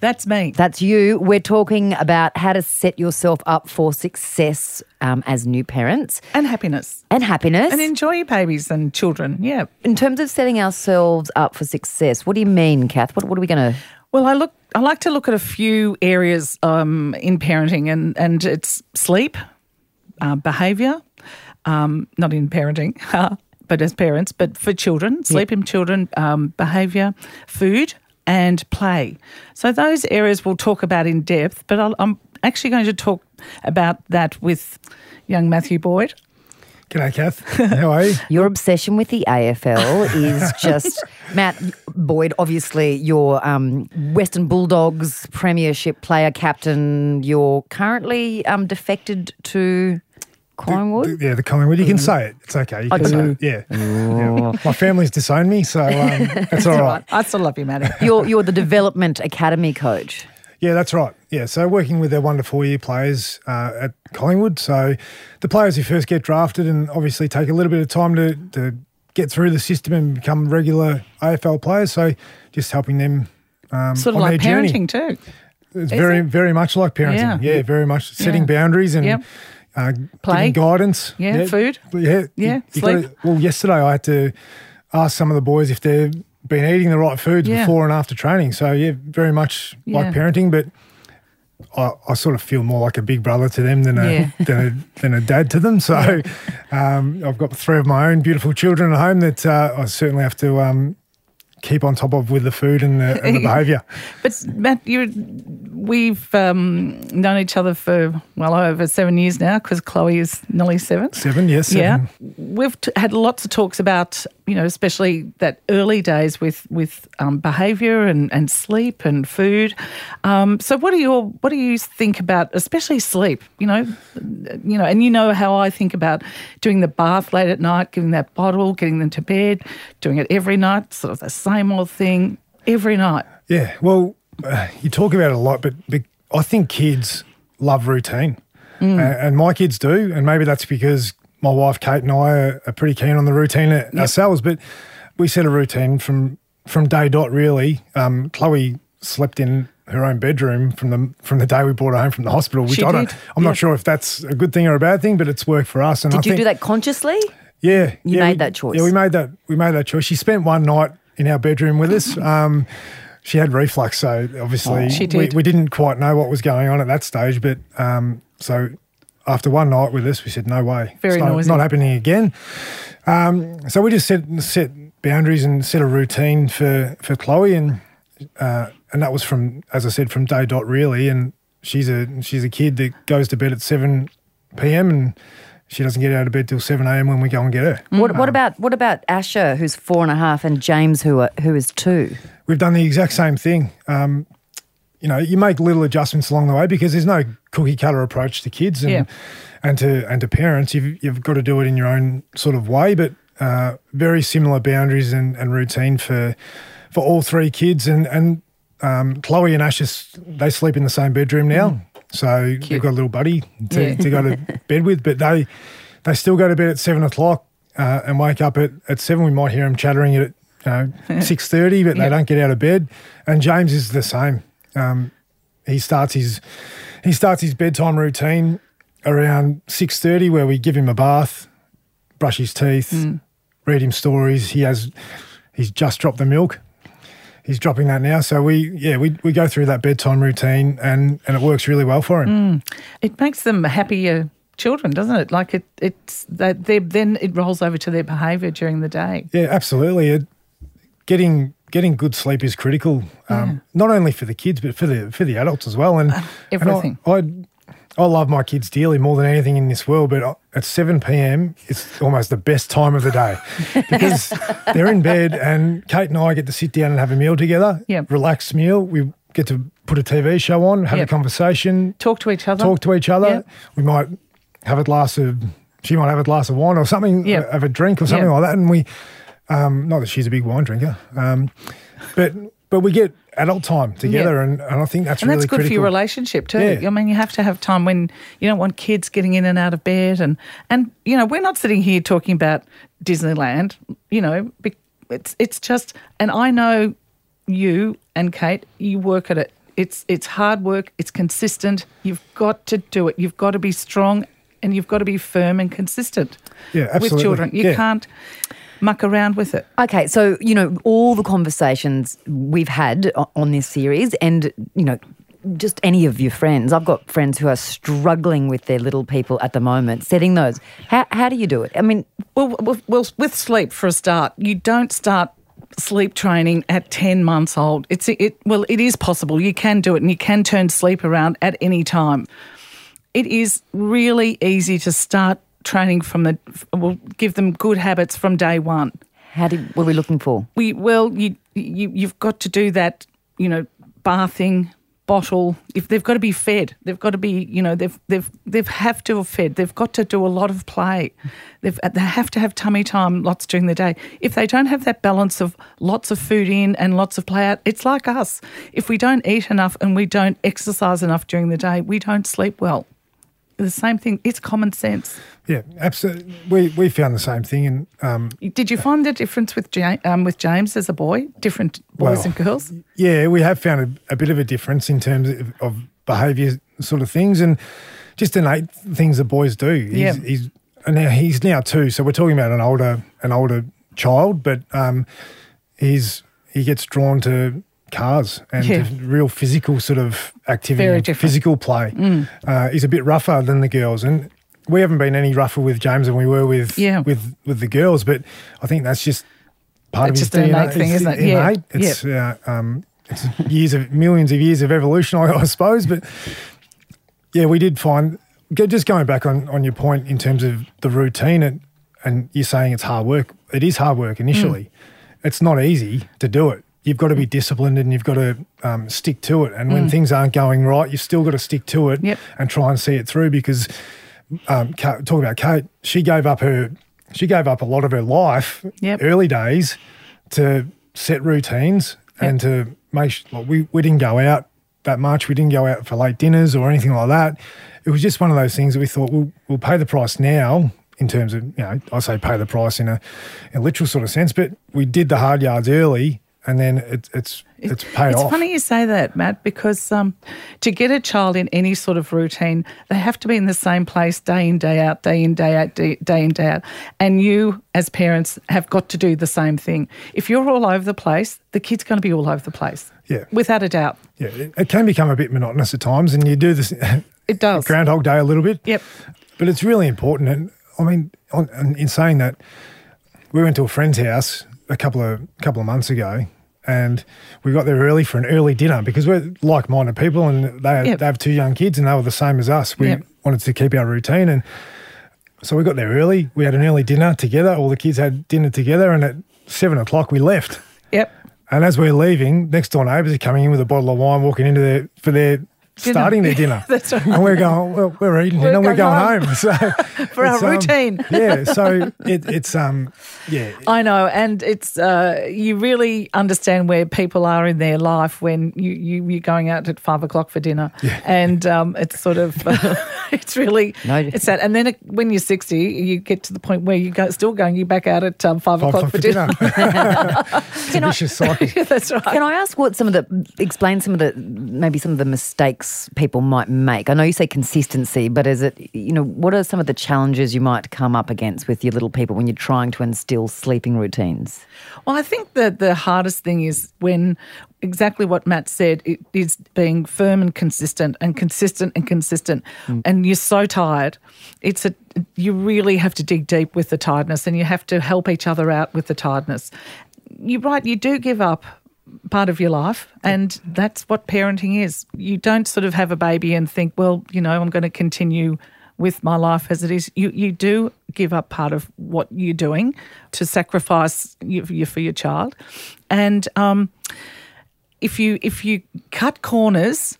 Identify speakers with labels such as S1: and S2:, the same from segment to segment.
S1: That's me.
S2: That's you. We're talking about how to set yourself up for success um, as new parents
S1: and happiness.
S2: and happiness.
S1: And enjoy your babies and children. Yeah.
S2: in terms of setting ourselves up for success, what do you mean, Kath? What, what are we going to?
S1: Well, I look. I like to look at a few areas um, in parenting, and and it's sleep, uh, behaviour, um, not in parenting, but as parents, but for children, sleep in children, um, behaviour, food, and play. So those areas we'll talk about in depth. But I'll, I'm actually going to talk about that with young Matthew Boyd.
S3: G'day, Kath. How are you?
S2: Your obsession with the AFL is just Matt Boyd. Obviously, your um, Western Bulldogs Premiership player captain. You're currently um, defected to Collingwood.
S3: Yeah, the Collingwood. You can say it. It's okay. You can say it. Yeah. yeah. My family's disowned me, so um, that's all right.
S1: I still love you, Matty.
S2: You're you're the development academy coach.
S3: Yeah, that's right. Yeah, so working with their one to four year players uh, at Collingwood. So the players who first get drafted and obviously take a little bit of time to, to get through the system and become regular AFL players. So just helping them um,
S1: Sort of
S3: on
S1: like
S3: their
S1: parenting
S3: journey.
S1: too.
S3: It's very,
S1: it?
S3: very much like parenting.
S1: Yeah.
S3: Yeah, very much setting
S1: Yeah.
S3: boundaries and
S1: Yep.
S3: Uh,
S1: Play.
S3: guidance.
S1: Yeah, food.
S3: Yeah,
S1: Yeah,
S3: you- you
S1: sleep.
S3: gotta- well, yesterday I had to ask some of the boys if they've been eating the right foods
S1: Yeah.
S3: before and after training. So yeah, very much
S1: Yeah.
S3: like parenting, but I, I sort of feel more like a big brother to them than a
S1: Yeah.
S3: than a than a dad to them. So um, I've got three of my own beautiful children at home that uh, I certainly have to um, keep on top of with the food and the, and the behaviour.
S1: But Matt, you, we've um, known each other for well over seven years now because Chloe is nearly seven.
S3: Seven, yes, seven.
S1: Yeah, we've t- had lots of talks about you know especially that early days with with um, behaviour and, and sleep and food. Um, so what do your what do you think about especially sleep? You know, you know, and you know how I think about doing the bath late at night, giving that bottle, getting them to bed, doing it every night, sort of the same old thing every night.
S3: Yeah, well, uh, you talk about it a lot, but, but I think kids love routine,
S1: Mm.
S3: uh, and my kids do, and maybe that's because my wife Kate and I are, are pretty keen on the routine ourselves. But we set a routine from from day dot. Really, um, Chloe slept in her own bedroom from the from the day we brought her home from the hospital. Which
S1: She
S3: I don't,
S1: did,
S3: I'm
S1: yeah.
S3: not sure if that's a good thing or a bad thing, but it's worked for us. And
S2: Did
S3: I
S2: you
S3: think,
S2: do that consciously?
S3: yeah,
S2: You
S3: yeah,
S2: made
S3: we-
S2: that choice.
S3: Yeah, we made that. We made that choice. She spent one night in our bedroom with us. Um, she had reflux, so obviously
S1: Oh, she
S3: we,
S1: did.
S3: we didn't quite know what was going on at that stage. But um, so after one night with us, we said, "No way,
S1: Very
S3: it's not,
S1: noisy.
S3: not happening again." Um, so we just set set boundaries and set a routine for for Chloe, and uh, and that was from, as I said, from day dot really. And she's a she's a kid that goes to bed at seven p.m. and she doesn't get out of bed till seven a.m. when we go and get her.
S2: What, what about what about Asher, who's four and a half, and James, who are, who is two?
S3: We've done the exact same thing. Um, you know, you make little adjustments along the way because there's no cookie cutter approach to kids and
S1: Yeah.
S3: and to and to parents. You've you've got to do it in your own sort of way, but uh, very similar boundaries and, and routine for for all three kids. And and um, Chloe and Ash is- they sleep in the same bedroom now, so they've got a little buddy to,
S1: Mm. Yeah.
S3: to go to bed with. But they they still go to bed at seven o'clock uh, and wake up at, at seven. We might hear them chattering at you know six thirty, but
S1: Yeah.
S3: they don't get out of bed. And James is the same. Um, he starts his he starts his bedtime routine around six thirty, where we give him a bath, brush his teeth, read him stories. He has he's just dropped the milk. He's dropping that now. So we yeah we, we go through that bedtime routine and and it works really well for him.
S1: It makes them happier children, doesn't it? Like it, it's that they then it rolls over to their behaviour during the day.
S3: Yeah, absolutely. It, getting getting good sleep is critical, um, not only for the kids but for the for the adults as well. And and I-
S1: everything.
S3: I, I love my kids dearly more than anything in this world, but at seven p.m. it's almost the best time of the day because they're in bed and Kate and I get to sit down and have a meal together.
S1: Yeah.
S3: relaxed meal. We get to put a TV show on, have
S1: Yep.
S3: a conversation,
S1: Talk to each other.
S3: talk to each other.
S1: Yep.
S3: We might have a glass of, she might have a glass of wine or something,
S1: Yep.
S3: have a drink or something like that. And we, um, not that she's a big wine drinker, um, but but we get adult time together,
S1: Yeah.
S3: and, and I think that's
S1: and
S3: really
S1: that's good
S3: critical.
S1: for your relationship too.
S3: Yeah.
S1: I mean, you have to have time when you don't want kids getting in and out of bed, and and you know, we're not sitting here talking about Disneyland. You know, it's it's just, and I know you and Kate, you work at it. It's it's hard work. It's consistent. You've got to do it. You've got to be strong, and you've got to be firm and consistent.
S3: Yeah, absolutely.
S1: With children, you
S3: Yeah.
S1: can't muck around with it.
S2: Okay, so you know all the conversations we've had on this series, and you know, just any of your friends. I've got friends who are struggling with their little people at the moment, setting those. How how do you do it? I mean,
S1: Well, well, well, with sleep for a start, you don't start sleep training at 10 months old. It's it well, it is possible. You can do it and you can turn sleep around at any time. It is really easy to start training from the we'll give them good habits from day 1.
S2: how do what are we looking for?
S1: We well, you you you've got to do that, you know, bathing, bottle. If they've got to be fed, they've got to be, you know, they've they've they've have to have fed. They've got to do a lot of play. They've uh, they have to have tummy time lots during the day. If they don't have that balance of lots of food in and lots of play out, it's like us. If we don't eat enough and we don't exercise enough during the day, we don't sleep well. The same thing. It's common sense.
S3: Yeah, absolutely. We we found the same thing, and um,
S1: Did you find the difference with James, um, with James as a boy? Different boys
S3: Well,
S1: and girls.
S3: yeah, we have found a, a bit of a difference in terms of, of behaviour sort of things, and just innate things that boys do. He's,
S1: Yeah.
S3: he's and now he's now two, so we're talking about an older an older child, but um, he's he gets drawn to cars and
S1: Yeah.
S3: real physical sort of activity,
S1: Very
S3: and
S1: different. Mm.
S3: physical play. Uh, he's a bit rougher than the girls, and we haven't been any rougher with James than we were with
S1: Yeah.
S3: with with the girls. But I think that's just part
S1: It's
S3: of his
S1: just an
S3: DNA.
S1: innate thing,
S3: It's
S1: isn't it? Yeah.
S3: Innate. It's uh, um, it's years of millions of years of evolution, I, I suppose. But yeah, we did find just going back on on your point in terms of the routine and and you're saying it's hard work. It is hard work initially.
S1: Mm.
S3: It's not easy to do it. You've got to be disciplined and you've got to um, stick to it. And when
S1: Mm.
S3: things aren't going right, you've still got to stick to it
S1: Yep.
S3: and try and see it through. Because um, Kate, talk about Kate, she gave up her she gave up a lot of her life
S1: Yep.
S3: early days to set routines and to make sure like, we, we didn't go out that much. We didn't go out for late dinners or anything like that. It was just one of those things that we thought we'll, we'll pay the price now in terms of, you know, I say pay the price in a, in a literal sort of sense, but we did the hard yards early and then it, it's it's paid
S1: It's
S3: off.
S1: funny you say that, Matt, because um, to get a child in any sort of routine, they have to be in the same place day in, day out, day in, day out, day, day in, day out. And you, as parents, have got to do the same thing. If you're all over the place, the kid's going to be all over the place.
S3: Yeah.
S1: Without a doubt.
S3: Yeah, it, it can become a bit monotonous at times and you do this
S1: It does.
S3: Groundhog Day a little bit.
S1: Yep.
S3: But it's really important. And I mean, on, in saying that, we went to a friend's house a couple of couple of months ago, and we got there early for an early dinner because we're like-minded people, and they,
S1: Yep.
S3: they have two young kids, and they were the same as us. We
S1: Yep.
S3: wanted to keep our routine, and so we got there early. We had an early dinner together. All the kids had dinner together, and at seven o'clock we left.
S1: Yep.
S3: And as we're leaving, next door neighbours are coming in with a bottle of wine, walking into their for their starting their dinner.
S1: That's right.
S3: And we're going, well, we're eating dinner, we're
S1: going
S3: going home. So
S1: For our
S3: it's, um,
S1: routine.
S3: yeah. So it, it's um yeah.
S1: I know, and it's uh, you really understand where people are in their life when you, you you're going out at five o'clock for dinner, and um, it's sort of it's really
S2: No.
S1: it's that. And then it, when you're sixty, you get to the point where you go still going you back out at um, five,
S3: Five
S1: o'clock
S3: o'clock
S1: for dinner.
S3: it's a vicious cycle.
S1: Yeah, That's right.
S2: Can I ask what some of the explain some of the maybe some of the mistakes people might make? I know you say consistency, but is it you know what are some of the challenges you might come up against with your little people when you're trying to instill sleeping routines?
S1: Well, I think that the hardest thing is when exactly what Matt said it is being firm and consistent and consistent and consistent. Mm. And you're so tired. It's a you really have to dig deep with the tiredness and you have to help each other out with the tiredness. You're right, you do give up part of your life and that's what parenting is. You don't sort of have a baby and think, well, you know, I'm going to continue with my life as it is. You you do give up part of what you're doing to sacrifice you, you for your child, and um, if you if you cut corners,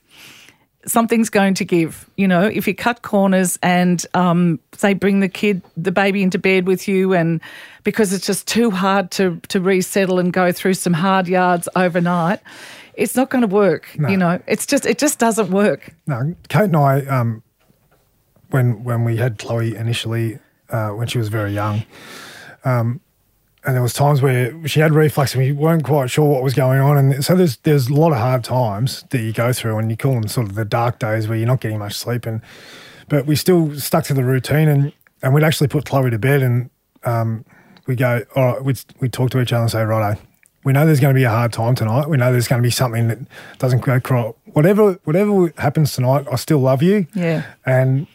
S1: something's going to give. You know, if you cut corners and um, say bring the kid, the baby into bed with you, and because it's just too hard to to resettle and go through some hard yards overnight, it's not going to work. You know, it's just it just doesn't work.
S3: No, Kate and I, um, when when we had Chloe initially, uh, when she was very young, um, and there was times where she had reflux and we weren't quite sure what was going on, and so there's there's a lot of hard times that you go through, and you call them sort of the dark days where you're not getting much sleep, and but we still stuck to the routine, and and we'd actually put Chloe to bed, and um, we go, all right, we'd we'd talk to each other and say, righto. We know there's going to be a hard time tonight. We know there's going to be something that doesn't go quite. Whatever, whatever happens tonight, I still love you
S1: Yeah.
S3: and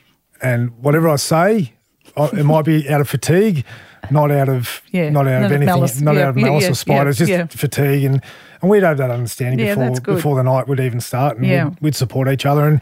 S3: and whatever I say, I, it might be out of fatigue, not out of
S1: Yeah,
S3: not out of anything,
S1: malice.
S3: not
S1: Yeah,
S3: out of malice
S1: yeah,
S3: or spite. it's just fatigue, and and we'd have that understanding before before the night would even start, and we'd, we'd support each other. And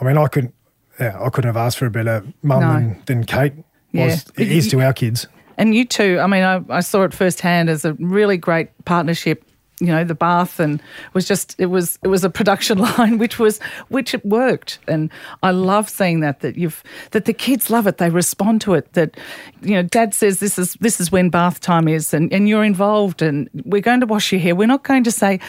S3: I mean, I couldn't, yeah, I couldn't have asked for a better mum
S1: No.
S3: than, than Kate
S1: Yeah.
S3: was is to our kids.
S1: And you too. I mean, I, I saw it firsthand as a really great partnership. You know, the bath and was just it was it was a production line which was which it worked, and I love seeing that that you've that the kids love it. They respond to it. That you know, Dad says this is this is when bath time is, and and you're involved, and we're going to wash your hair. We're not going to say,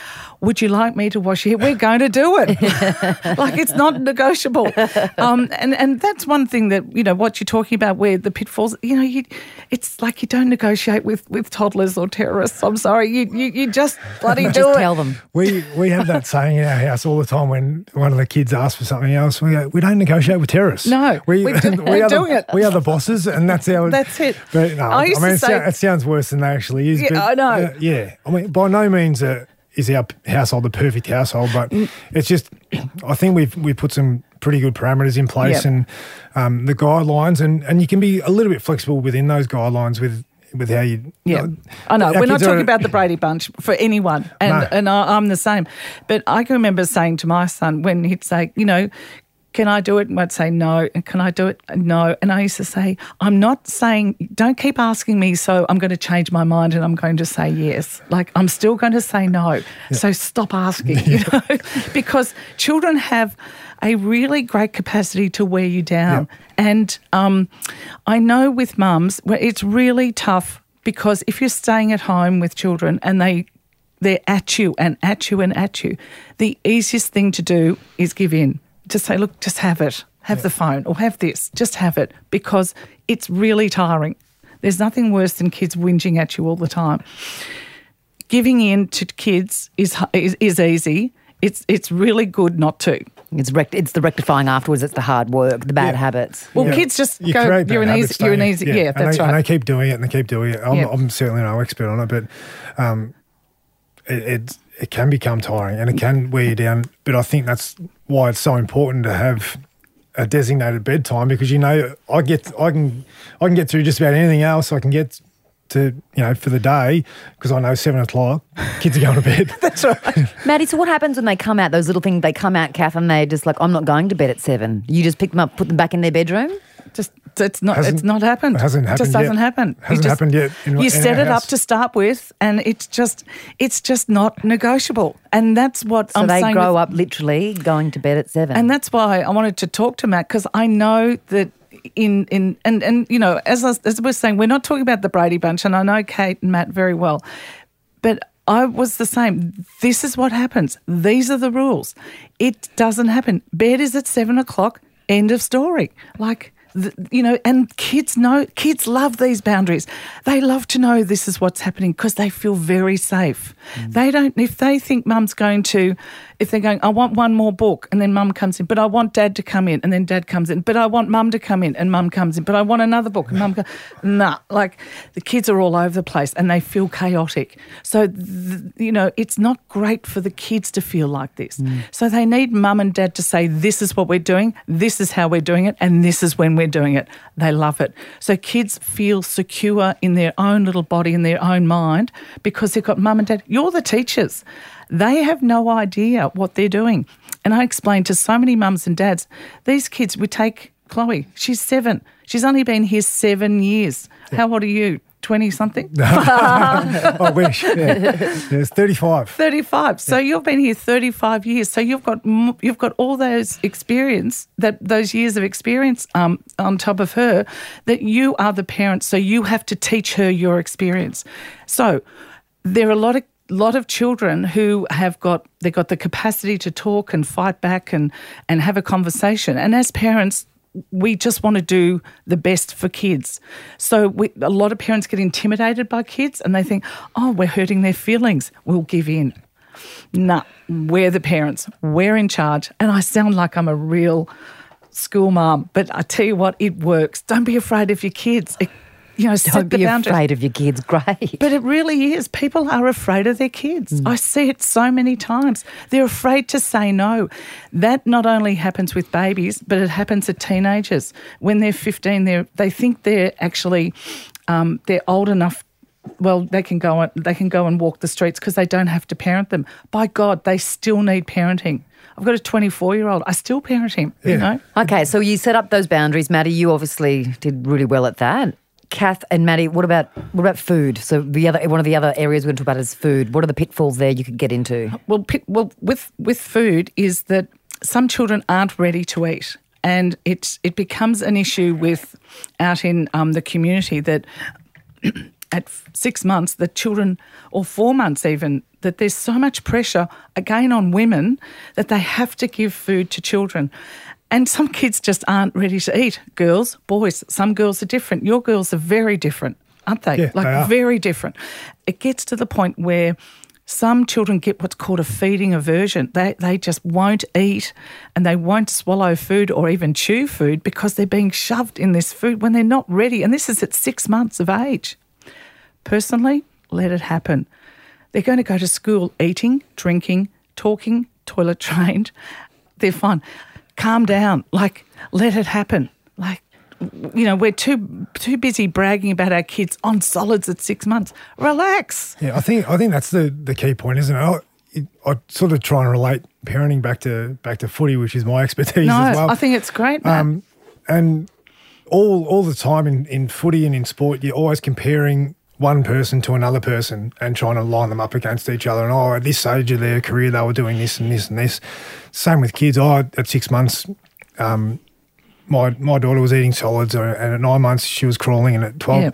S1: "Would you like me to wash your hair?" We're going to do it. like it's not negotiable. Um, and and that's one thing that you know what you're talking about, where the pitfalls. You know, you, it's like you don't negotiate with with toddlers or terrorists. I'm sorry, you you, you just bloody do
S2: Just
S1: it.
S2: tell them.
S3: We we have that saying in our house all the time when one of the kids asks for something else. We go, we don't negotiate with terrorists.
S1: No,
S3: we,
S1: we do- we're
S3: are the,
S1: doing it.
S3: We are the bosses, and that's our.
S1: That's it.
S3: But no,
S1: I
S3: I,
S1: used
S3: mean,
S1: to
S3: it,
S1: say-
S3: it sounds worse than they actually is.
S1: Yeah,
S3: but,
S1: I know.
S3: uh, yeah, I mean, by no means uh, is our household the perfect household, but
S1: Mm.
S3: it's just I think we've we put some pretty good parameters in place
S1: Yep.
S3: and um, the guidelines, and and you can be a little bit flexible within those guidelines with with how you.
S1: Yeah,
S3: uh,
S1: I know. We're not
S3: are-
S1: talking about the Brady Bunch for anyone, and
S3: No.
S1: and I, I'm the same. But I can remember saying to my son when he'd say, you know. Can I do it? And I'd say no. And can I do it? No. And I used to say, I'm not saying, don't keep asking me, so I'm going to change my mind and I'm going to say yes. Like, I'm still going to say no. So stop asking, you know, because children have a really great capacity to wear you down. And um, I know with mums, where it's really tough because if you're staying at home with children and they they're at you and at you and at you, the easiest thing to do is give in. Just say, look, just have it. Have the phone or have this. Just have it because it's really tiring. There's nothing worse than kids whinging at you all the time. Giving in to kids is is, is easy. It's it's really good not to.
S2: It's rect- it's the rectifying afterwards. It's the hard work, the bad
S3: Yeah.
S2: habits.
S1: Well,
S3: Yeah.
S1: kids just
S3: You
S1: go.
S3: create
S1: You're an
S3: bad
S1: easy.
S3: habits,
S1: You're an
S3: don't you?
S1: easy. Yeah,
S3: and
S1: that's
S3: they,
S1: right.
S3: And they keep doing it, and they keep doing it. I'm,
S1: Yeah.
S3: I'm certainly no expert on it, but um, it, it it can become tiring and it can wear you down. But I think that's why it's so important to have a designated bedtime because you know I get I can I can get through just about anything else. I can get to you know for the day because I know seven o'clock kids are going to bed.
S1: that's right.
S2: Matty, so what happens when they come out? Those little things they come out, Kath, and they're just like, I'm not going to bed at seven. You just pick them up, put them back in their bedroom.
S1: Just it's not
S3: Hasn't-
S1: it's not happened.
S3: it hasn't
S1: It just
S3: happened yet.
S1: doesn't happen. You
S3: Hasn't
S1: just-
S3: happened yet in-
S1: you
S3: in
S1: set
S3: our
S1: it up to start with, and it's just it's just not negotiable. And that's what
S2: So
S1: I'm
S2: they
S1: saying.
S2: grow
S1: with-
S2: up literally going to bed at seven.
S1: and that's why I wanted to talk to Matt because I know that in in and and you know as I, as we're saying, we're not talking about the Brady Bunch, and I know Kate and Matt very well, but. I was the same. This is what happens. These are the rules. It doesn't happen. Bed is at seven o'clock. End of story. Like, th- you know, and kids know, kids love these boundaries. They love to know this is what's happening because they feel very safe. Mm. They don't, if they think mum's going to, if they're going, I want one more book, and then mum comes in, but I want dad to come in, and then dad comes in, but I want mum to come in, and mum comes in, but I want another book, and mum comes, nah, like the kids are all over the place and they feel chaotic. So, th- you know, it's not great for the kids to feel like this. Mm. So they need mum and dad to say, this is what we're doing, this is how we're doing it, and this is when we're doing it. They love it. So kids feel secure in their own little body, in their own mind, because they've got mum and dad. You're the teachers. They have no idea what they're doing. And I explained to so many mums and dads, these kids, we take Chloe, she's seven. She's only been here seven years. How old are you? 20 something?
S3: I wish. Yeah. yeah, it's 35.
S1: 35. So you've been here 35 years. So you've got you've got all those experience that those years of experience um, on top of her that you are the parent. So you have to teach her your experience. So there are a lot of lot of children who have got they've got the capacity to talk and fight back and and have a conversation. And as parents, we just want to do the best for kids. So we, a lot of parents get intimidated by kids and they think, oh, we're hurting their feelings. We'll give in. Nah, we're the parents. We're in charge. And I sound like I'm a real school mom, but I tell you what, it works. Don't be afraid of your kids. It, you know, set
S2: Don't
S1: the
S2: be
S1: boundaries.
S2: afraid of your kids. Great.
S1: But it really is. People are afraid of their kids. I see it so many times. They're afraid to say no. That not only happens with babies, but it happens to teenagers. When they're 15, they they think they're actually um, they're old enough. Well, they can go on, they can go and walk the streets because they don't have to parent them. By God, they still need parenting. I've got a 24 year old. I still parent him. You
S3: Yeah.
S1: know.
S2: Okay, so you set up those boundaries, Matty. You obviously did really well at that. Kath and Matty, what about what about food? So the other one of the other areas we're going to talk about is food. What are the pitfalls there you could get into?
S1: Well, pi- well, with with food is that some children aren't ready to eat, and it it becomes an issue with out in um, the community that at six months, the children, or four months even, that there's so much pressure again on women that they have to give food to children. And some kids just aren't ready to eat. Girls, boys, some girls are different. Your girls are very different, aren't they?
S3: Yeah,
S1: like
S3: they are.
S1: very different. It gets to the point where some children get what's called a feeding aversion. They they just won't eat and they won't swallow food or even chew food because they're being shoved in this food when they're not ready. And this is at six months of age. Personally, let it happen. They're going to go to school eating, drinking, talking, toilet trained. They're fine. Calm down. Like, let it happen. Like, you know, we're too too busy bragging about our kids on solids at six months. Relax.
S3: Yeah, I think I think that's the, the key point, isn't it? I, it, I sort of try and relate parenting back to back to footy, which is my expertise
S1: No,
S3: as well.
S1: I think it's great.
S3: Um, and all all the time in, in footy and in sport, you're always comparing one person to another person and trying to line them up against each other. And oh, at this stage of their career, they were doing this and this and this. Same with kids. Oh, at six months, um, my my daughter was eating solids, or, and at nine months she was crawling, and at twelve,
S1: Yeah.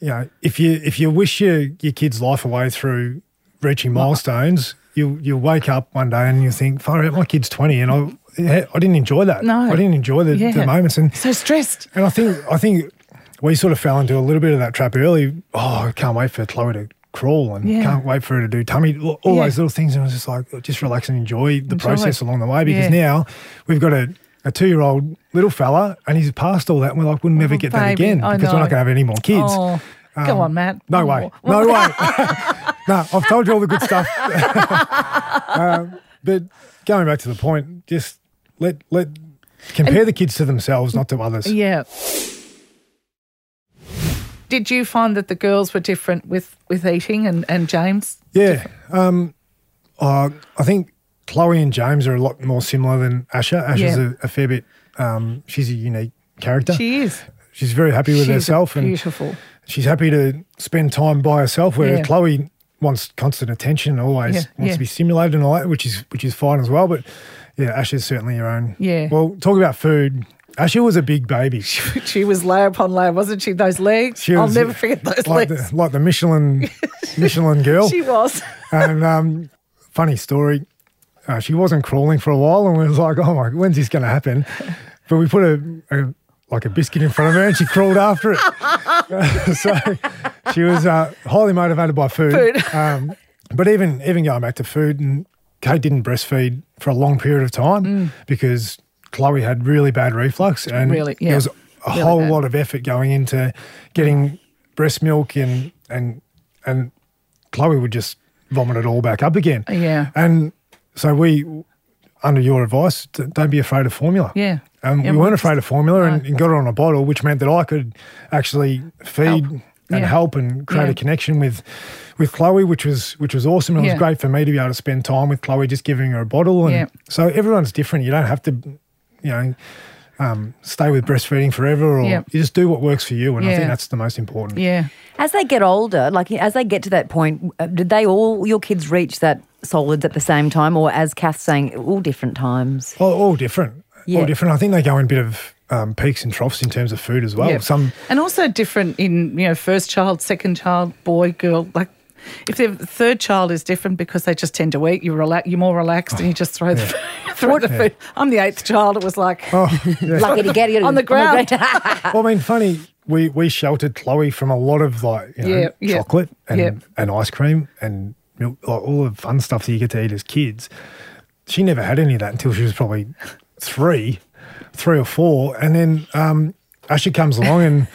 S3: you know, if you if you wish your your kid's life away through reaching milestones, you you wake up one day and you think, "Far out, my kid's twenty, and I I didn't enjoy that.
S1: No.
S3: I didn't enjoy the,
S1: Yeah.
S3: the moments, and
S1: so stressed.
S3: and I think I think we sort of fell into a little bit of that trap early. Oh, I can't wait for Chloe to crawl, and
S1: Yeah.
S3: can't wait for her to do tummy. All,
S1: Yeah.
S3: those little things, and I was just like, just relax and enjoy the
S1: Enjoy.
S3: process along the way. Because
S1: Yeah.
S3: now we've got a. A two-year-old little fella, and he's past all that. And we're like, we'll never
S1: Oh,
S3: get that
S1: baby,
S3: again
S1: I
S3: because we're not going to have any more kids.
S1: Oh, go on, Matt.
S3: No
S1: Oh.
S3: way. No way. no, I've told you all the good stuff. Um, but going back to the point, just let let compare the kids to themselves, not to others.
S1: Yeah. Did you find that the girls were different with, with eating and, and James?
S3: Yeah. Um, uh, I think Chloe and James are a lot more similar than Asha. Asha's
S1: Yeah.
S3: a, a fair bit. Um, she's a unique character.
S1: She is.
S3: she's very happy with
S1: She's
S3: herself and
S1: beautiful.
S3: she's happy to spend time by herself. Where
S1: Yeah.
S3: Chloe wants constant attention, and always
S1: Yeah,
S3: wants to be stimulated and all that, which is which is fine as well. But yeah, Asha's certainly her own.
S1: Yeah.
S3: Well, talk about food. Asha was a big baby.
S1: She was layer upon layer, wasn't she? Those legs.
S3: She
S1: I'll
S3: was
S1: never forget those
S3: like
S1: legs.
S3: the like the Michelin Michelin girl.
S1: She was.
S3: and um, funny story, uh, she wasn't crawling for a while, and we was like, "Oh my, when's this going to happen?" But we put a, a like a biscuit in front of her, and she crawled after it. so she was uh, highly motivated by food.
S1: Food.
S3: Um, but even even going back to food, and Kate didn't breastfeed for a long period of time because Chloe had really bad reflux, and.
S1: Really, yeah.
S3: there was a
S1: Really
S3: whole
S1: bad.
S3: lot of effort going into getting breast milk and and and Chloe would just vomit it all back up again.
S1: Yeah.
S3: And so we, under your advice, don't be afraid of formula.
S1: Yeah.
S3: Um,
S1: Yeah,
S3: we
S1: we
S3: weren't afraid of formula and, and got it on a bottle, which meant that I could actually feed
S1: Help.
S3: and
S1: Yeah.
S3: help and create
S1: Yeah.
S3: a connection with with Chloe, which was which was awesome. It was great for me to be able to spend time with Chloe, just giving her a bottle. And so everyone's different. You don't have to, you know, um, stay with breastfeeding forever, or
S1: Yeah.
S3: you just do what works for you. And I think that's the most important.
S1: Yeah.
S2: As they get older, like as they get to that point, uh, did they all your kids reach that solids at the same time, or as Kath's saying, all different times?
S3: All, all different.
S2: Yeah.
S3: All different. I think they go in a bit of um, peaks and troughs in terms of food as well.
S1: Yeah.
S3: Some
S1: and also different in you know first child, second child, boy, girl. Like if their third child is different because they just tend to eat, you relax, you're more relaxed, and you just throw the, throw the food. I'm the eighth child. It was like
S3: oh, yeah.
S2: Lucky to get it
S1: On the ground.
S3: well, I mean, funny. We we sheltered Chloe from a lot of like you know,
S1: Yeah, yeah.
S3: chocolate and
S1: Yeah.
S3: and ice cream and milk, like all the fun stuff that you get to eat as kids. She never had any of that until she was probably three, three or four, and then um, Asher comes along and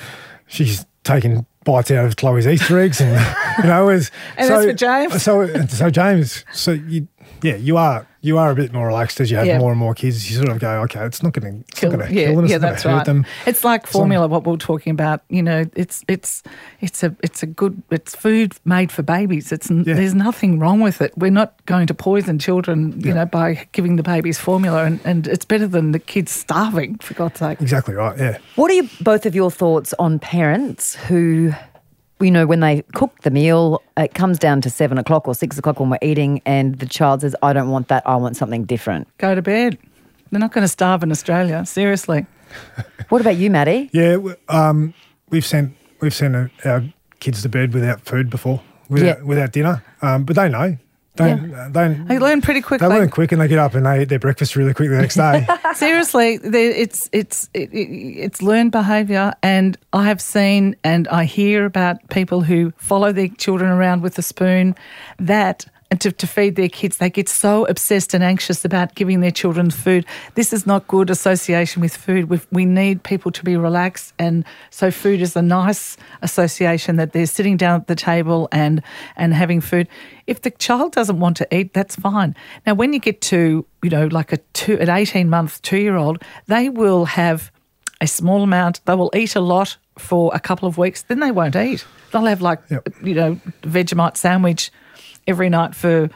S3: she's taking bites out of Chloe's Easter eggs, and you know, as
S1: And that's for James.
S3: So so James, so you yeah, you are you are a bit more relaxed as you have
S1: Yeah.
S3: more and more kids. You sort of go, okay, it's not going to it's
S1: kill,
S3: not
S1: yeah,
S3: kill them, it's
S1: yeah,
S3: not
S1: that's
S3: hurt
S1: right.
S3: them.
S1: It's like formula. What we we're talking about, you know, it's it's it's a it's a good it's food made for babies. It's
S3: Yeah.
S1: there's nothing wrong with it. We're not going to poison children, you
S3: Yeah.
S1: know, by giving the babies formula, and, and it's better than the kids starving. For God's sake.
S3: Exactly right. Yeah.
S2: What are you, both of your thoughts on parents who, you know, when they cook the meal, it comes down to seven o'clock or six o'clock when we're eating, and the child says, "I don't want that. I want something different."
S1: Go to bed. They're not going to starve in Australia. Seriously.
S2: What about you, Matty?
S3: Yeah, um, we've sent we've sent uh, our kids to bed without food before, without,
S2: Yeah.
S3: without dinner. Um, but they know. Don't, uh, don't,
S1: They learn pretty quickly.
S3: they learn quick and they get up and they eat their breakfast really quick the next day.
S1: Seriously, there- it's it's it, it, it's learned behaviour, and I have seen and I hear about people who follow their children around with a spoon, that and to, to feed their kids, they get so obsessed and anxious about giving their children food. This is not good association with food. we we need people to be relaxed, and so food is a nice association that they're sitting down at the table and and having food. If the child doesn't want to eat, that's fine. Now, when you get to you know like a two an eighteen month two year old, they will have a small amount. They will eat a lot for a couple of weeks, then they won't eat. They'll have like
S3: Yep.
S1: you know Vegemite sandwich every night for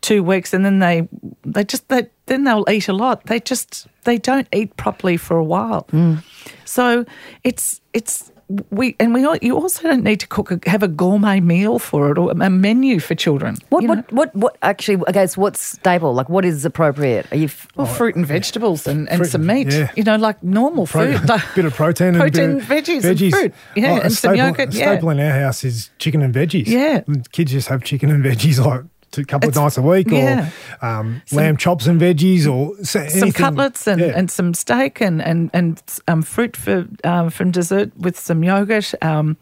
S1: two weeks, and then they they just they, then they'll eat a lot. They just they don't eat properly for a while. Mm. So it's it's we and we you also don't need to cook a, have a gourmet meal for it or a menu for children.
S2: What,
S1: you know?
S2: what, what, what, actually, okay, so what's staple? Like, what is appropriate? Are you, f-
S1: Well, fruit and oh, vegetables and, and
S3: Fruit
S1: some meat.
S3: yeah.
S1: You know, like normal
S3: Pro-
S1: food.
S3: bit of protein and
S1: Protein,
S3: bit of
S1: veggies and fruit. Yeah,
S3: Oh, a
S1: and some
S3: staple,
S1: yogurt,
S3: a
S1: yeah.
S3: staple in our house is chicken and veggies.
S1: Yeah.
S3: kids just have chicken and veggies like a couple
S1: It's-
S3: of nights a week,
S1: yeah.
S3: or um, lamb chops and veggies, or so-
S1: some cutlets and,
S3: yeah.
S1: and some steak and and and um, fruit for um, from dessert with some yogurt um,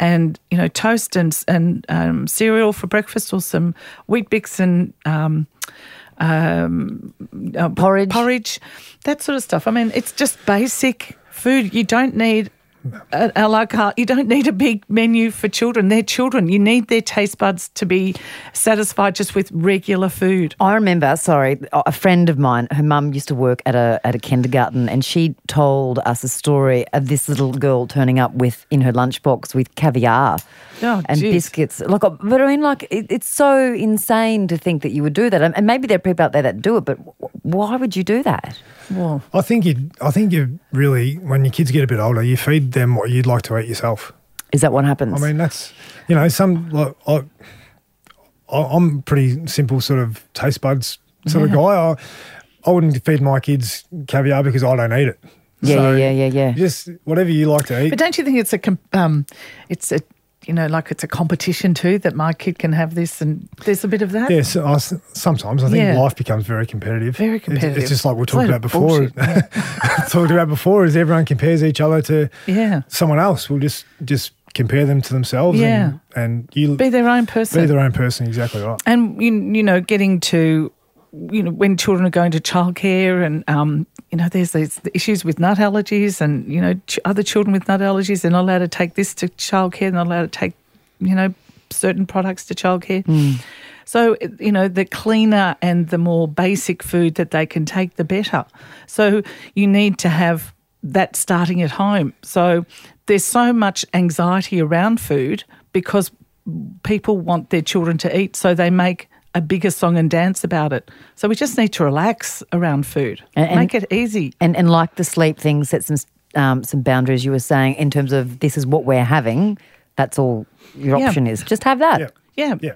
S1: and you know toast and and um, cereal for breakfast or some Weet-Bix and um, um, uh,
S2: Porridge.
S1: porridge, that sort of stuff. I mean, it's just basic food. You don't need. A, a la carte. You don't need a big menu for children. They're children. You need their taste buds to be satisfied just with regular food.
S2: I remember, sorry, a friend of mine, her mum used to work at a at a kindergarten, and she told us a story of this little girl turning up with in her lunchbox with caviar
S1: Oh,
S2: and
S1: geez.
S2: biscuits. Like, uh, but I mean, like, it, it's so insane to think that you would do that, and and maybe there are people out there that do it, but why would you do that?
S1: Well,
S3: I think you. I think you really, when your kids get a bit older, you feed them what you'd like to eat yourself.
S2: Is that what happens?
S3: I mean, that's you know, some like I, I- I'm pretty simple sort of taste buds sort of guy. I, I wouldn't feed my kids caviar because I don't eat it.
S2: Yeah,
S3: So
S2: yeah, yeah, yeah, yeah.
S3: Just whatever you like to eat.
S1: But don't you think it's a com- um, it's a you know like it's a competition too that my kid can have this and there's a bit of that.
S3: Yes, I s sometimes I think
S1: Yeah.
S3: life becomes very competitive.
S1: Very
S3: It's-
S1: competitive.
S3: It's, just like we talked about before. talked about before is everyone compares each other to
S1: Yeah.
S3: someone else. We'll just just compare them to themselves.
S1: Yeah.
S3: and, and you
S1: Be their own person.
S3: be their own person. Exactly right.
S1: and you, you know getting to you know when children are going to childcare and um, you know there's these issues with nut allergies and you know ch- other children with nut allergies they're not allowed to take this to childcare they're not allowed to take you know certain products to childcare. So you know the cleaner and the more basic food that they can take the better. So you need to have that starting at home. So there's so much anxiety around food because people want their children to eat, so they make a bigger song and dance about it. So we just need to relax around food,
S2: And- and-
S1: make it easy.
S2: And and like the sleep thing, set some um, some boundaries. You were saying in terms of this is what we're having. That's all your
S1: Yeah.
S2: option is. Just have that.
S3: Yeah.
S1: Yeah,
S3: Yeah.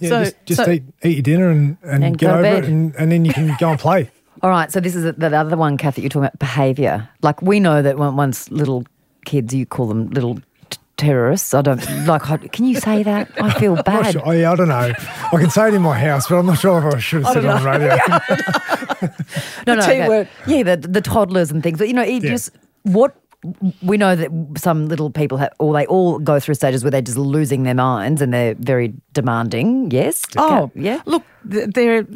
S3: Yeah,
S1: So-
S3: just, just
S1: so-
S3: eat, eat your dinner and, and,
S2: And
S3: get over
S2: bed.
S3: it, and, and then you can go and play.
S2: All right. So this is the other one, Kath, that you're talking about behaviour. Like we know that when- once little kids, you call them little t- terrorists. I don't like. Can you say that? I feel bad.
S3: sure- oh, yeah, I don't know. I can say it in my house, but I'm not sure if I should have said it on the radio.
S2: No,
S1: The T word.
S2: Yeah, the the toddlers and things. But you know, it
S3: Yeah.
S2: just what we know that some little people have, or they all go through stages where they're just losing their minds and they're very demanding. Yes.
S1: Oh,
S2: yeah.
S1: Look, they're.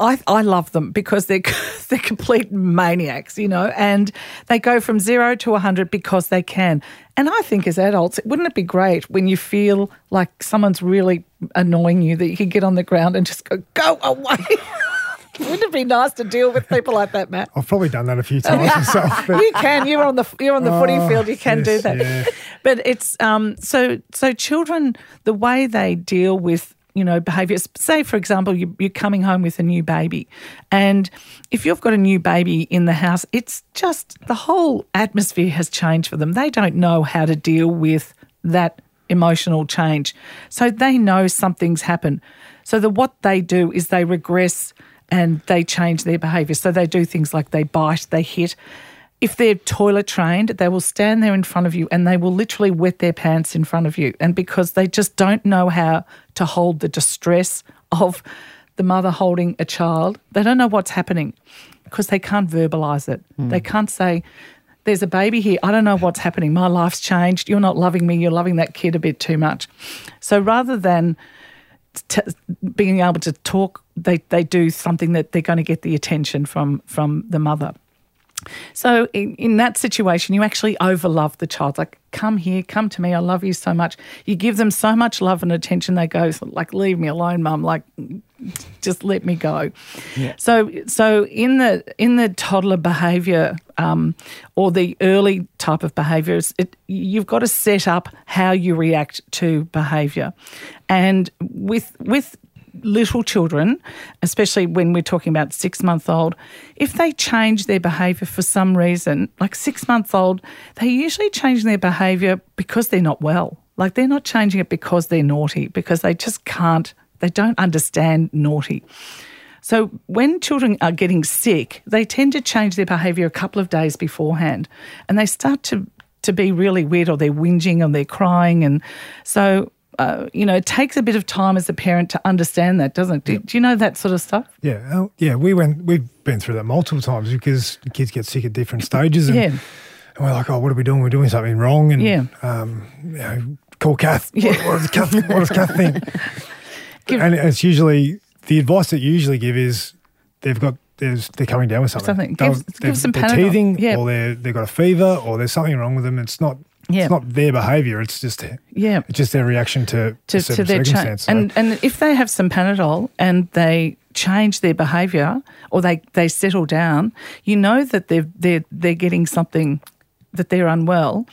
S1: I, I love them because they're they're complete maniacs, you know, and they go from zero to hundred because they can. And I think as adults, wouldn't it be great when you feel like someone's really annoying you that you can get on the ground and just go go away? wouldn't it be nice to deal with people like that, Matt?
S3: I've probably done that a few times myself.
S1: You can. You're on the you're on the footy
S3: Oh,
S1: field. You can do that.
S3: yeah.
S1: But it's um so so children the way they deal with you know behaviors. Say for example you, you're coming home with a new baby, and if you've got a new baby in the house, it's just the whole atmosphere has changed for them. They don't know how to deal with that emotional change, so they know something's happened. So the what they do is they regress and they change their behaviour. So they do things like they bite, they hit. If they're toilet trained, they will stand there in front of you and they will literally wet their pants in front of you. And because they just don't know how to hold the distress of the mother holding a child, they don't know what's happening because they can't verbalise it. Hmm. They can't say, there's a baby here. I don't know what's happening. My life's changed. You're not loving me. You're loving that kid a bit too much. So rather than t- being able to talk, they, they do something that they're going to get the attention from from the mother. So in, in that situation, you actually overlove the child. Like, come here, come to me. I love you so much. You give them so much love and attention. They go like, leave me alone, mum. Like, just let me go. So, so in the in the toddler behaviour um, or the early type of behaviours, it, you've got to set up how you react to behaviour, and with with little children, especially when we're talking about six month old, if they change their behaviour for some reason, like six month old, they usually change their behaviour because they're not well. Like they're not changing it because they're naughty, because they just can't, they don't understand naughty. So when children are getting sick, they tend to change their behaviour a couple of days beforehand and they start to, to be really weird or they're whinging or they're crying. And so uh, you know, it takes a bit of time as a parent to understand that, doesn't it? Do, do you know that sort of stuff?
S3: Yeah, oh, yeah, we went. We've been through that multiple times because kids get sick at different stages, and,
S1: Yeah.
S3: and we're like, "Oh, what are we doing? We're doing something wrong." And
S1: Yeah.
S3: um, you know, call Kath.
S1: Yeah.
S3: What, what does Kath? What does Kath think?
S1: Give-
S3: and it's usually the advice that you usually give is they've got there's they're coming down with something.
S1: Something. Give- give
S3: they've-
S1: some
S3: they're
S1: Panadol.
S3: teething,
S1: Yeah.
S3: or they they've got a fever, or there's something wrong with them. It's not.
S1: Yeah.
S3: It's not their behaviour. It's just
S1: Yeah.
S3: it's just their reaction to,
S1: to,
S3: to,
S1: to their change.
S3: circumstance. So-
S1: And and if they have some Panadol and they change their behaviour or they, they settle down, you know that they're they're they're getting something that they're unwell,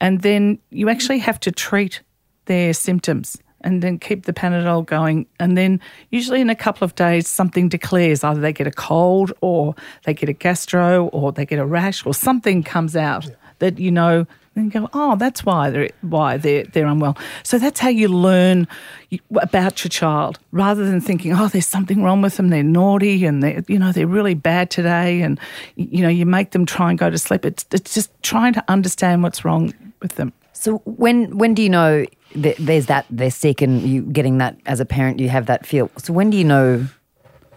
S1: and then you actually have to treat their symptoms and then keep the Panadol going. And then usually in a couple of days, something declares either they get a cold or they get a gastro or they get a rash or something comes out that you know. You go, oh, that's why they're why they're they're unwell. So that's how you learn about your child, rather than thinking, oh, there's something wrong with them. They're naughty and they, you know, they're really bad today, and you know, you make them try and go to sleep. It's it's just trying to understand what's wrong with them.
S2: So when when do you know that there's that they're sick and you getting that as a parent you have that feel? So when do you know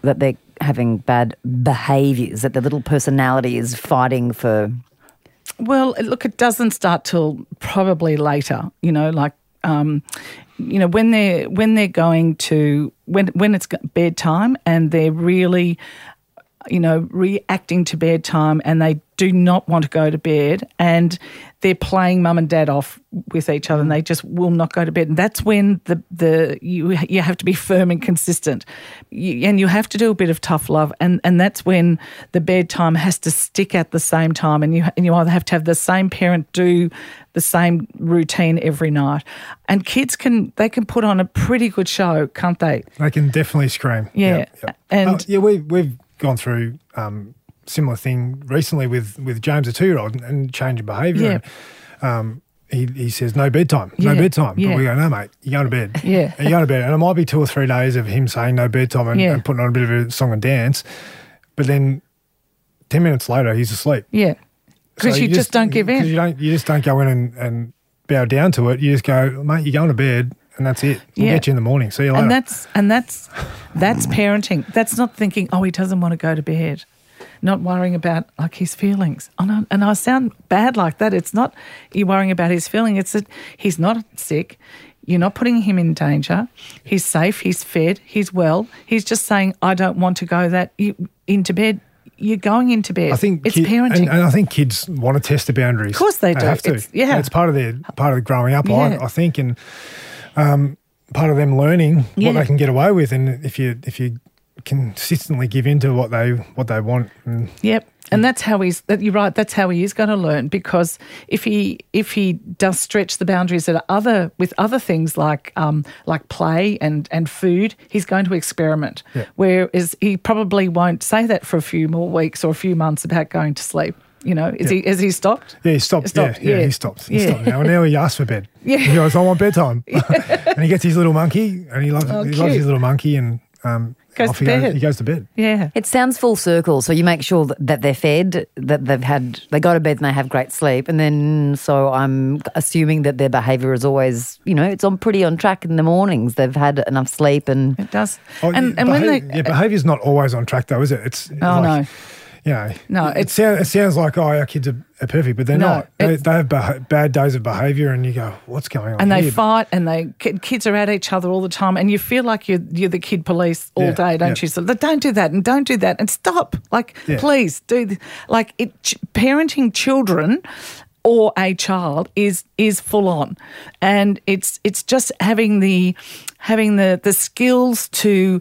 S2: that they're having bad behaviours that the little personality is fighting for?
S1: Well, look, it doesn't start till probably later. You know, like um, you know when they're when they're going to when when it's bedtime and they're really you know reacting to bedtime and they do not want to go to bed and they're playing mum and dad off with each other and they just will not go to bed. And that's when the, the you you have to be firm and consistent. You, and you have to do a bit of tough love and, and that's when the bedtime has to stick at the same time and you and you either have to have the same parent do the same routine every night. And kids can they can put on a pretty good show, can't they?
S3: They can definitely scream.
S1: Yeah.
S3: Yep, yep.
S1: And-
S3: Oh, yeah, we we've gone through um, similar thing recently with with James, a two year old, and, and change of behaviour.
S1: Yeah.
S3: And, um, he, he says no bedtime, no
S1: Yeah,
S3: bedtime.
S1: yeah.
S3: But we go, no, mate, you're going to bed.
S1: Yeah.
S3: you're going to bed. And it might be two or three days of him saying no bedtime and,
S1: Yeah.
S3: and putting on a bit of a song and dance, but then ten minutes later he's asleep.
S1: Yeah. Because
S3: So
S1: you, just, don't give in.
S3: you don't. You just don't go in and, and bow down to it. You just go, mate. You're going to bed, and that's it. We'll
S1: Yeah.
S3: get you in the morning. See you later.
S1: And that's and that's that's parenting. That's not thinking, oh, he doesn't want to go to bed. Not worrying about like his feelings. And I, and I sound bad like that. It's not you worrying about his feeling. It's that he's not sick. You're not putting him in danger. He's safe. He's fed. He's well. He's just saying, I don't want to go that you, into bed. You're going into bed.
S3: I think
S1: it's
S3: kid-
S1: parenting.
S3: and, and I think kids want to test the boundaries.
S1: Of course they do.
S3: have to.
S1: It's- yeah.
S3: it's part of their part of growing up.
S1: Yeah.
S3: I, I think, and um, part of them learning
S1: Yeah.
S3: what they can get away with. And if you if you consistently give in to what they what they want, and
S1: Yep. And that's how he's that you're right, that's how he is going to learn because if he if he does stretch the boundaries at other with other things like um like play and and food, he's going to experiment.
S3: Yeah.
S1: Whereas he probably won't say that for a few more weeks or a few months about going to sleep. You know, is he has he stopped?
S3: yeah, he stopped.
S1: Stopped,
S3: Yeah, yeah,
S1: yeah.
S3: he stopped. He
S1: Yeah.
S3: stopped now. And now he asks for bed.
S1: Yeah.
S3: he goes, "I want bedtime," and he gets his little monkey, and he loves
S1: Oh,
S3: he loves his little monkey, and um,
S1: Goes
S3: off
S1: to
S3: he
S1: bed.
S3: goes. He goes to bed.
S1: Yeah.
S2: It sounds full circle. So you make sure that, that they're fed, that they've had, they go to bed and they have great sleep, and then so I'm assuming that their behaviour is always, you know, it's on pretty on track in the mornings. They've had enough sleep, and
S1: It does.
S3: Oh,
S1: and
S3: yeah,
S1: and when
S3: behav-
S1: they
S3: yeah, behaviour's not always on track though, is it? It's
S1: Oh,
S3: like,
S1: no.
S3: You know,
S1: No,
S3: it,
S1: it's-
S3: sounds, it sounds like oh, our kids are, are perfect, but they're
S1: No,
S3: not. They, they have beha- bad days of behaviour, and you go, "What's going on?"
S1: and they
S3: here?
S1: fight and they kids are at each other all the time and you feel like you're you're the kid police all
S3: Yeah,
S1: day don't
S3: yeah.
S1: you so don't do that and don't do that and stop like
S3: Yeah.
S1: please do th- like it ch- parenting children or a child is is full on and it's it's just having the having the the skills to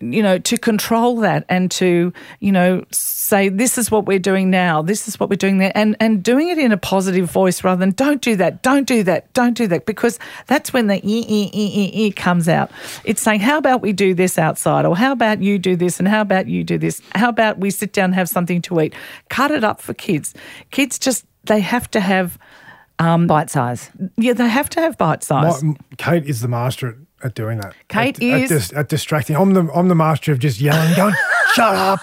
S1: you know, to control that and to, you know, say this is what we're doing now, this is what we're doing there, and and doing it in a positive voice rather than don't do that, don't do that, don't do that, because that's when the e e e e e comes out. It's saying, how about we do this outside, or how about you do this, and how about you do this, how about we sit down and have something to eat. Cut it up for kids. Kids just they have to have, um,
S2: bite size.
S1: yeah, they have to have bite size.
S3: My, Kate is the master at, at doing that.
S1: Kate
S3: at,
S1: is-
S3: at, dis- at distracting. I'm the I'm the master of just yelling, going, "Shut up!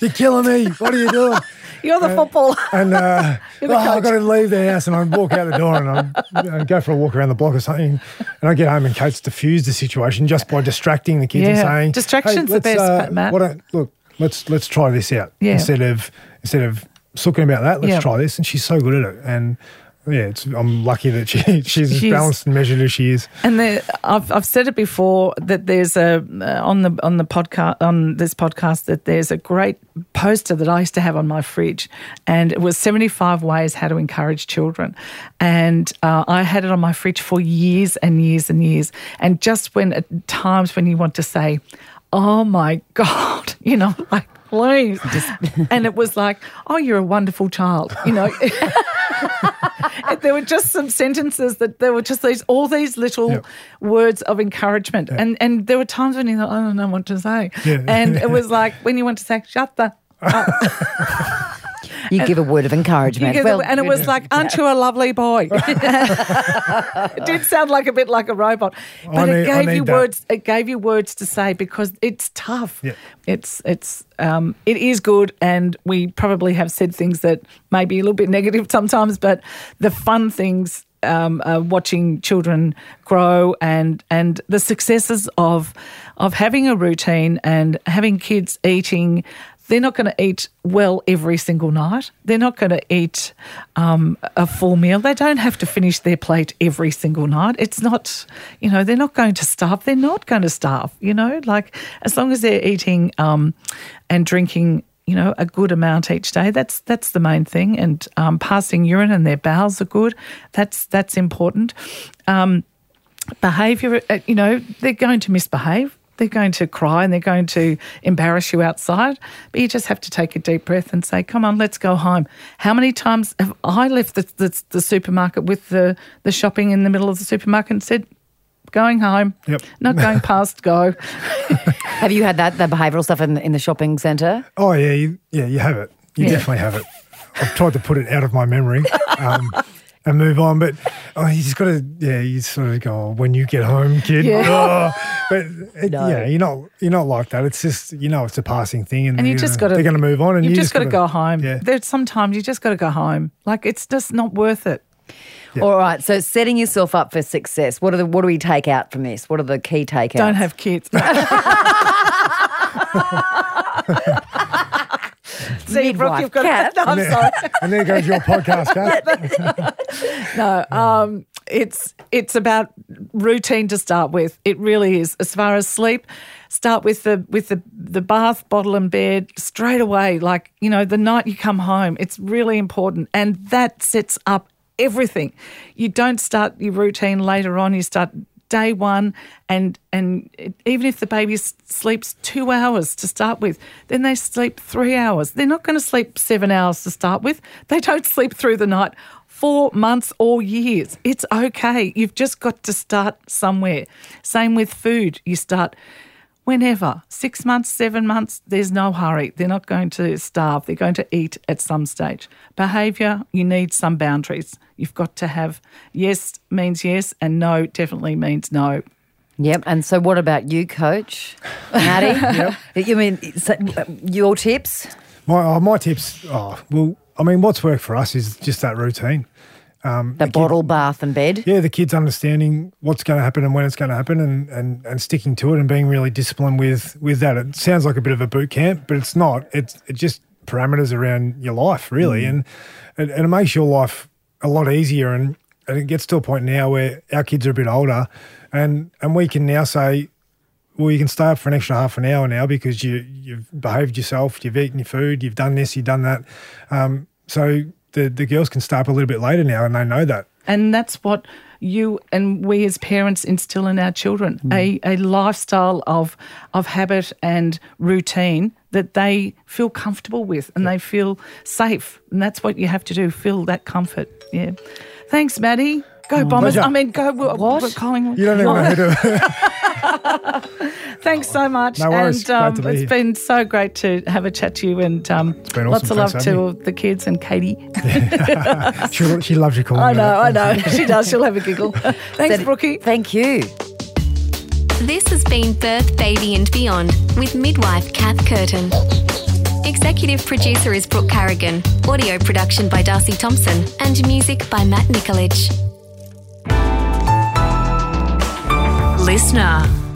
S3: You're killing me! What are you doing?"
S1: You're the footballer.
S3: And uh, oh, I've got to leave the house, and I walk out the door, and I go for a walk around the block or something. And I get home, and Kate's diffused the situation just by distracting the kids and saying,
S1: Distraction's
S3: hey,
S1: the best,
S3: uh,
S1: Matt.
S3: why don't- look, let's let's try this out
S1: Yeah.
S3: instead of instead of sulking about that. Let's
S1: Yeah.
S3: try this, and she's so good at it. And yeah, it's, I'm lucky that she she's as balanced and measured as she is.
S1: And there, I've I've said it before that there's a uh, on the on the podcast on this podcast that there's a great poster that I used to have on my fridge, and it was 75 ways how to encourage children, and uh, I had it on my fridge for years and years and years, and just when at times when you want to say, "Oh my God," you know, like please, and it was like, "Oh, you're a wonderful child," you know. there were just some sentences that there were just these all these little
S3: Yep.
S1: words of encouragement and and there were times when you thought I don't know what to say
S3: Yeah.
S1: and it was like when you want to say shut the
S2: You give a word of encouragement. Well,
S1: the- and it was like aren't you a lovely boy it did sound like a bit like a robot but
S3: I
S1: it gave you
S3: that.
S1: words it gave you words to say because it's tough
S3: Yeah.
S1: it's it's um, it is good and we probably have said things that may be a little bit negative sometimes but the fun things um, uh, watching children grow and and the successes of of having a routine and having kids eating they're not going to eat well every single night. They're not going to eat um, a full meal. They don't have to finish their plate every single night. It's not, you know, they're not going to starve. They're not going to starve, you know, like as long as they're eating um, and drinking you know, a good amount each day. That's that's the main thing. And um, passing urine and their bowels are good. That's that's important. Um, behaviour, uh, you know, they're going to misbehave. They're going to cry and they're going to embarrass you outside. But you just have to take a deep breath and say, come on, let's go home. How many times have I left the, the, the supermarket with the, the shopping in the middle of the supermarket and said, going home,
S3: Yep.
S1: not going past go?
S2: Have you had that the behavioural stuff in, in the shopping centre?
S3: Oh yeah, you, yeah, you have it. You
S1: Yeah.
S3: definitely have it. I've tried to put it out of my memory um, and move on, but oh, you just got to, yeah, you sort of go oh, when you get home, kid.
S1: Yeah.
S3: Oh, but it,
S2: No.
S3: yeah, you're not you're not like that. It's just you know it's a passing thing, and,
S1: And you
S3: you're
S1: just got to.
S3: they're going to move on, and
S1: you've
S3: you
S1: just got to
S3: gotta-
S1: go home.
S3: Yeah.
S1: There's sometimes you just got to go home. Like it's just not worth it.
S2: All right, so setting yourself up for success. What are the what do we take out from this? What are the key takeouts?
S1: Don't have kids. See, Brooke, you've got
S2: cat.
S1: to. No, I'm
S3: And
S1: sorry.
S3: there, and there goes your podcast, Kath.
S1: No, um, it's it's about routine to start with. It really is. As far as sleep, start with the with the the bath, bottle, and bed straight away. Like you know, the night you come home, it's really important, and that sets up everything. You don't start your routine later on. You start day one, and and even if the baby sleeps two hours to start with, then they sleep three hours. They're not going to sleep seven hours to start with. They don't sleep through the night for months or years. It's okay. You've just got to start somewhere. Same with food. You start whenever six months, seven months, there's no hurry. They're not going to starve. They're going to eat at some stage. Behavior, you need some boundaries. You've got to have yes means yes, and no definitely means no.
S2: Yep. And so, what about you, Coach Matty? You mean so, uh, your tips?
S3: My oh, my tips. Oh well, I mean, what's worked for us is just that routine.
S2: The bottle, bath, and bed.
S3: yeah, the kids understanding what's going to happen and when it's going to happen, and, and, and sticking to it and being really disciplined with with that. It sounds like a bit of a boot camp, but it's not. It's it just parameters around your life, really, and it, and it makes your life a lot easier. And, and it gets to a point now where our kids are a bit older, and and we can now say. Well, you can stay up for an extra half an hour now because you you've behaved yourself, you've eaten your food, you've done this, you've done that. Um, so the the girls can stay up a little bit later now, and they know that.
S1: And that's what you and we as parents instill in our children mm. a, a lifestyle of of habit and routine that they feel comfortable with and they feel safe. And that's what you have to do, feel that comfort. Yeah. Thanks, Matty. Go oh, Bombers.
S3: Pleasure.
S1: I mean, go
S2: What?
S1: Collingwood.
S3: You don't even know who to.
S1: Thanks so much.
S3: No worries.
S1: And um,
S3: Great to be
S1: it's
S3: here.
S1: been so great to have a chat to you and um,
S3: been awesome.
S1: lots of love
S3: Thanks for having
S1: to the kids and Katie.
S3: She, she loves you calling
S1: I
S3: her
S1: know,
S3: that.
S1: I know. She does. She'll have a giggle. Thanks,
S2: Said-
S1: Brookie.
S2: Thank you.
S4: This has been Birth, Baby and Beyond with midwife Kath Curtin. Executive producer is Brooke Carrigan. Audio production by Darcy Thompson. And music by Matt Nikolic.
S5: Listener.